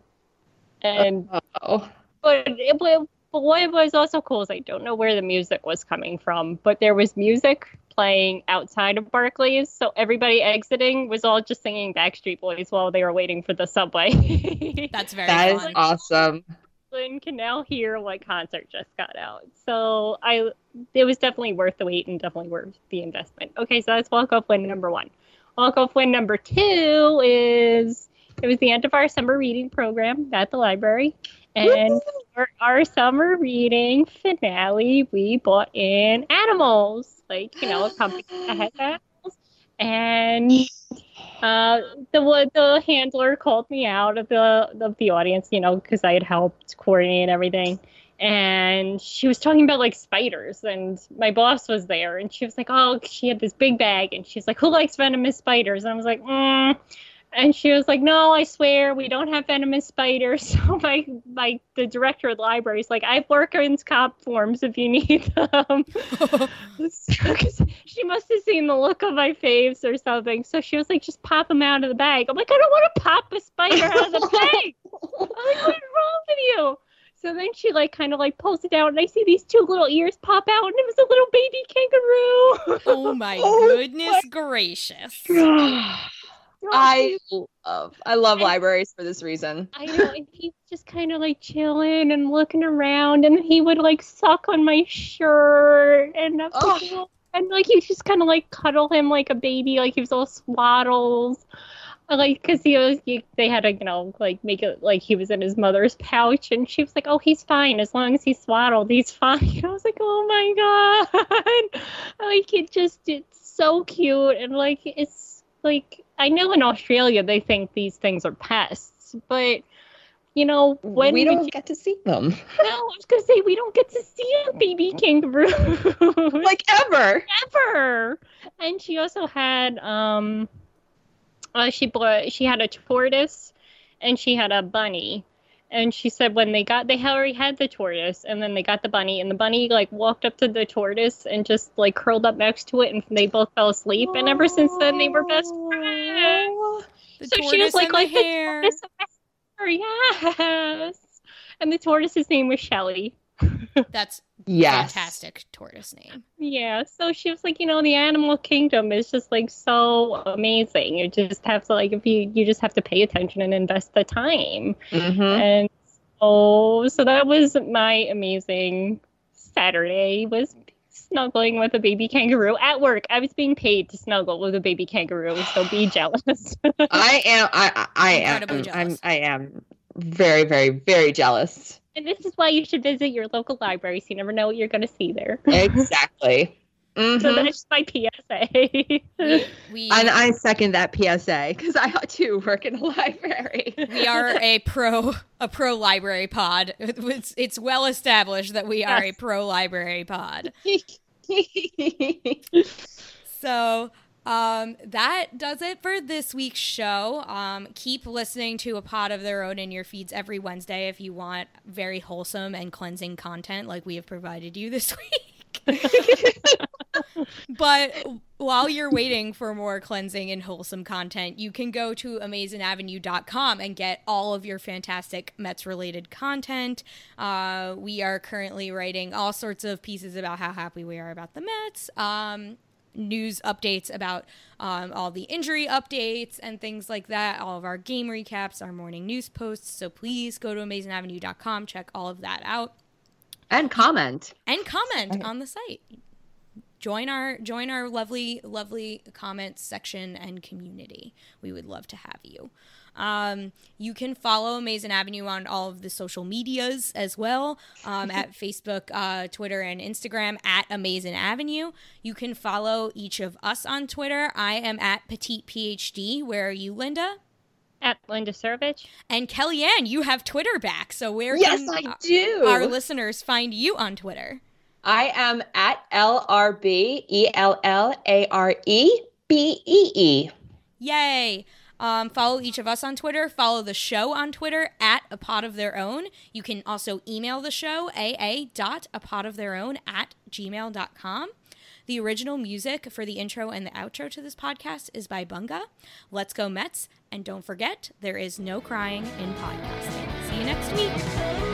And oh. but it, but what was also cool is I don't know where the music was coming from, but there was music playing outside of Barclays, so everybody exiting was all just singing Backstreet Boys while they were waiting for the subway. (laughs) That's very That is fun. awesome. Brooklyn can now hear what concert just got out. So I, it was definitely worth the wait and definitely worth the investment. Okay, so that's walk off win number one. Walk off win number two is it was the end of our summer reading program at the library, and for our summer reading finale, we bought in animals, like you know, a company that has (gasps) animals, and uh, the the handler called me out of the of the audience, you know, because I had helped coordinate everything. And she was talking about like spiders, and my boss was there, and she was like, "Oh, she had this big bag," and she's like, "Who likes venomous spiders?" And I was like, mm. and she was like, "No, I swear we don't have venomous spiders." (laughs) So my my the director of the library is like, "I have workers comp forms if you need them." (laughs) (laughs) So, she must have seen the look on my face or something. So she was like, just pop them out of the bag. I'm like, I don't want to pop a spider out of the bag. I'm like, what is wrong with you? So then she like kind of like pulls it out, and I see these two little ears pop out, and it was a little baby kangaroo. oh my (laughs) Oh goodness gracious. (sighs) (sighs) I love I love libraries for this reason. I know, and he was just kind of like chilling and looking around, and he would like suck on my shirt, and I'm Oh. like, and like he would just kind of like cuddle him like a baby, like he was all swaddles, like because he was he, they had to you know like make it like he was in his mother's pouch, and she was like, oh he's fine as long as he's swaddled, he's fine. And (laughs) I was like, oh my god, (laughs) like it just it's so cute, and like it's like I know in Australia they think these things are pests, but you know when we don't you- get to see them. (laughs) no, I was gonna say we don't get to see a baby kangaroo like ever. ever. And she also had um, uh, she bought she had a tortoise, and she had a bunny. And she said when they got they already had the tortoise, and then they got the bunny, and the bunny like walked up to the tortoise and just like curled up next to it, and they both fell asleep. And ever since then, they were best friends. The So she was like, like the the tortoise and the hare, (laughs) yes. And the tortoise's name was Shelly. That's Yes. fantastic tortoise name. Yeah, so she was like, you know, the animal kingdom is just like so amazing. You just have to like if you you just have to pay attention and invest the time. hmm And so so that was my amazing Saturday was snuggling with a baby kangaroo at work. I was being paid to snuggle with a baby kangaroo, so be (gasps) jealous. I am. I. I I am. I'm. I am very, very, very jealous. And this is why you should visit your local library so you never know what you're going to see there. Exactly. So Mhm. that's my PSA. We, we, And I second that PSA because I (laughs) too work in a library. we are (laughs) a pro a pro library pod. It's, it's well established that we are a pro library pod. (laughs) So um, that does it for this week's show. Um, keep listening to a pod of their own in your feeds every Wednesday if you want very wholesome and cleansing content like we have provided you this (laughs) week. (laughs) but while you're waiting for more cleansing and wholesome content, you can go to amazingavenue.com and get all of your fantastic Mets related content. Uh, we are currently writing all sorts of pieces about how happy we are about the Mets. Um, news updates about um, all the injury updates and things like that, all of our game recaps, our morning news posts. So please go to amazingavenue.com, check all of that out, and comment. and comment Right. on the site. Join our join our lovely lovely comments section and community. We would love to have you. Um, you can follow Amazing Avenue on all of the social medias as well um, at (laughs) Facebook, uh, Twitter, and Instagram at Amazing Avenue. You can follow each of us on Twitter. I am at Petite PhD. Where are you, Linda? At Linda Servich. And Kellyanne, you have Twitter back. So where Yes, can I do. our listeners find you on Twitter? I am at L R B E L L A R E B E E. Yay! Um, follow each of us on Twitter. Follow the show on Twitter at a pod of their own. You can also email the show aa.apotoftheirown at gmail.com. The original music for the intro and the outro to this podcast is by Bunga. Let's go Mets. And don't forget, there is no crying in podcasting. See you next week.